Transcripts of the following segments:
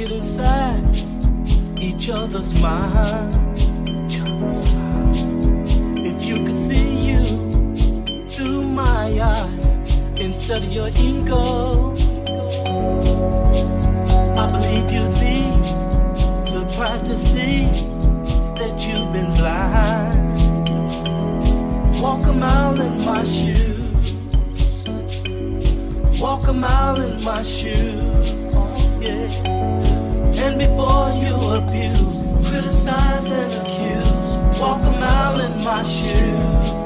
get inside each other's mind. If you could see you through my eyes and study your ego, I believe you'd be surprised to see that you've been blind. Walk a mile in my shoes. Walk a mile in my shoes. Yeah. And before you abuse, criticize and accuse, walk a mile in my shoes.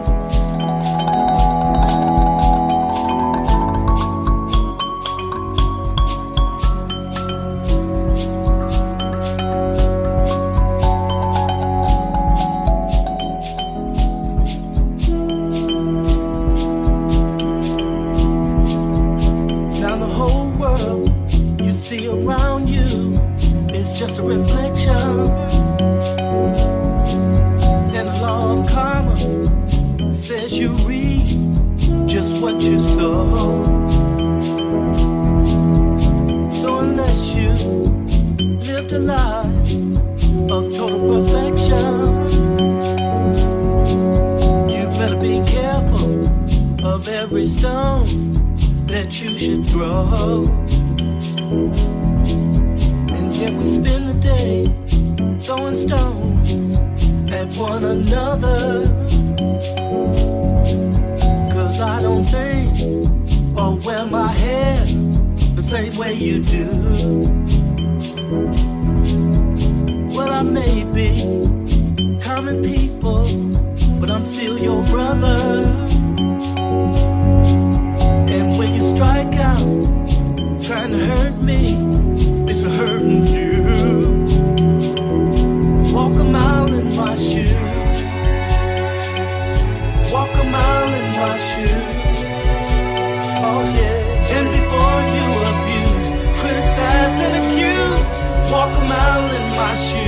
baixo